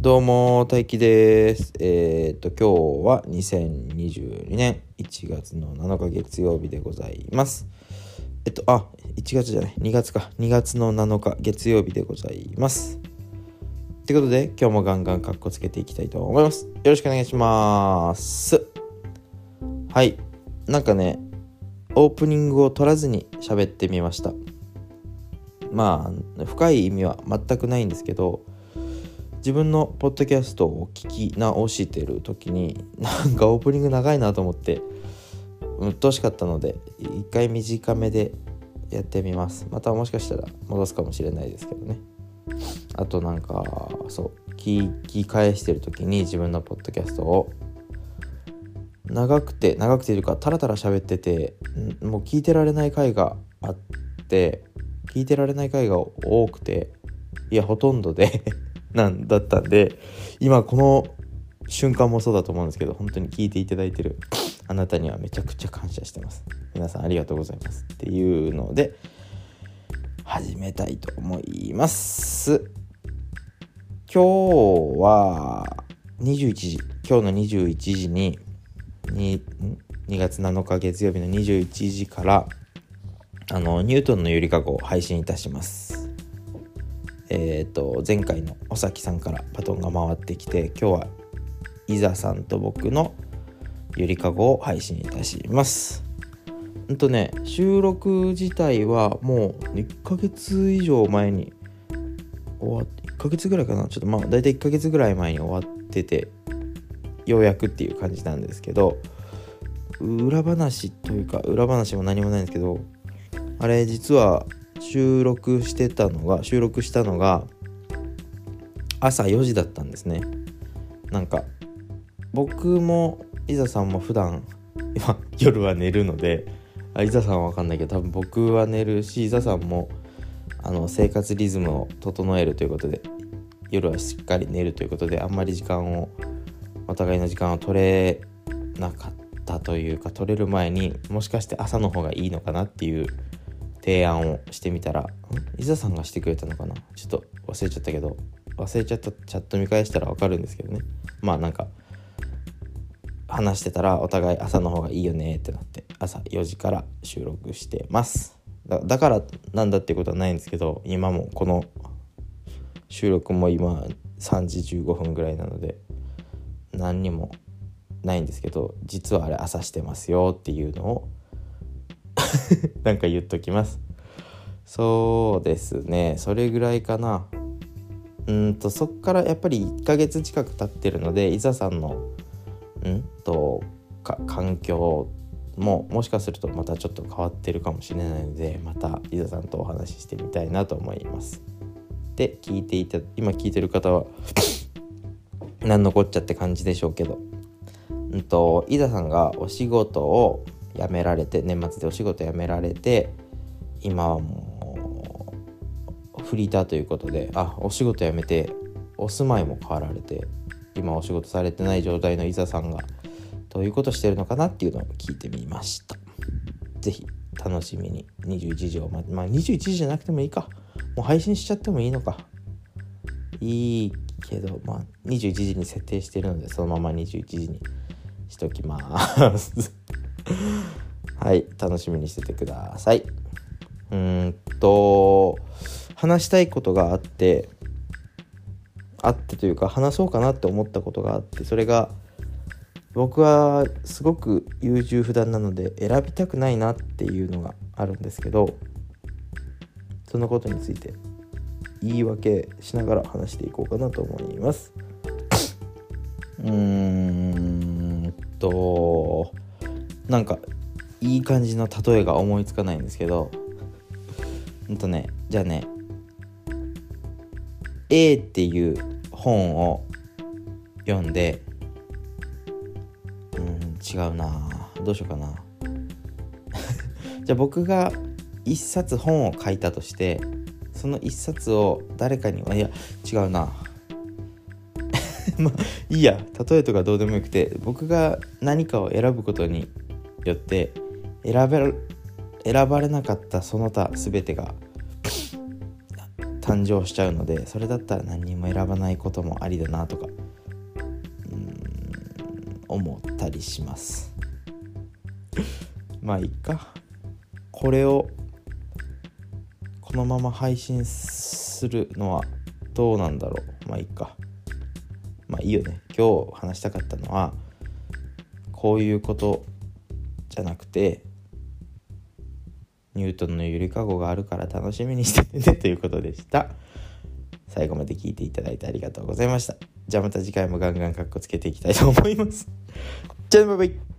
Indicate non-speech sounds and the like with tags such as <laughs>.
どうも、大輝です。えっ、と、今日は2022年1月の7日月曜日でございます。えっと、あ、1月じゃない、2月か。2月の7日月曜日でございます。ということで、今日もガンガンカッコつけていきたいと思います。よろしくお願いします。はい。なんかね、オープニングを取らずに喋ってみました。まあ、深い意味は全くないんですけど、自分のポッドキャストを聞き直してる時になんかオープニング長いなと思ってうっとうしかったので一回短めでやってみます。またもしかしたら戻すかもしれないですけどね。あとなんかそう聞き返してる時に自分のポッドキャストを長くて長くていうかタラタラ喋っててもう聞いてられない回があって聞いてられない回が多くていやほとんどでなんだったんで今この瞬間もそうだと思うんですけど本当に聞いていただいてるあなたにはめちゃくちゃ感謝してます。皆さんありがとうございます。っていうので始めたいと思います。今日は21時。今日の21時にに2月7日月曜日の21時からあのニュートンのゆりかごを配信いたします。えー、と前回の尾崎さんからバトンが回ってきて今日は伊沢さんと僕のゆりかごを配信いたします。うんとね収録自体はもう1ヶ月以上前に終わって1ヶ月ぐらいかな？ちょっとまあ大体1ヶ月ぐらい前に終わっててようやくっていう感じなんですけど裏話というか裏話も何もないんですけどあれ実は収録してたのが収録したのが朝4時だったんですね。なんか僕も伊沢さんも普段今夜は寝るのであ伊沢さんは分かんないけど多分僕は寝るし伊沢さんもあの生活リズムを整えるということで夜はしっかり寝るということであんまり時間をお互いの時間を取れなかったというか取れる前にもしかして朝の方がいいのかなっていう提案をしてみたら伊沢さんがしてくれたのかな？ちょっと忘れちゃったけど忘れちゃったチャット見返したら分かるんですけどね。まあなんか話してたらお互い朝の方がいいよねってなって朝4時から収録してます。だだからなんだってことはないんですけど今もこの収録も今3時15分ぐらいなので何にもないんですけど実はあれ朝してますよっていうのを <laughs> なんか言っときます。そうですね。それぐらいかな。うんとそっからやっぱり1ヶ月近く経ってるので伊沢さんのんとか環境ももしかするとまたちょっと変わってるかもしれないのでまた伊沢さんとお話ししてみたいなと思います。で聞いていた今聞いてる方は <coughs> 何のこっちゃって感じでしょうけど。うんと伊沢さんがお仕事を辞められて年末でお仕事辞められて今はもうフリーターということであお仕事辞めてお住まいも変わられて今お仕事されてない状態の伊沢さんがどういうことしてるのかなっていうのを聞いてみました。是非楽しみに21時をままあ21時じゃなくてもいいか。もう配信しちゃってもいいのか。いいけどまあ21時に設定してるのでそのまま21時にしときます。はい楽しみにしててください。うんと話したいことがあってあってというか話そうかなって思ったことがあってそれが僕はすごく優柔不断なので選びたくないなっていうのがあるんですけどそのことについて言い訳しながら話していこうかなと思います。うーんとなんかいい感じの例えが思いつかないんですけどうんとねじゃあね A っていう本を読んでうん違うなどうしようかな。<laughs> じゃあ僕が一冊本を書いたとしてその一冊を誰かにいや違うな。<laughs> まあいいや例えとかどうでもよくて僕が何かを選ぶことによって選べ選ばれなかったその他全てが <coughs> 誕生しちゃうのでそれだったら何にも選ばないこともありだなとか思ったりします。<laughs> まあいいか。これをこのまま配信するのはどうなんだろう。まあいいか。まあいいよね。今日話したかったのはこういうことじゃなくてニュートンのゆりかごがあるから楽しみにしてねということでした。最後まで聞いていただいてありがとうございました。じゃあまた次回もガンガンかっこつけていきたいと思います。じゃあバイバイ。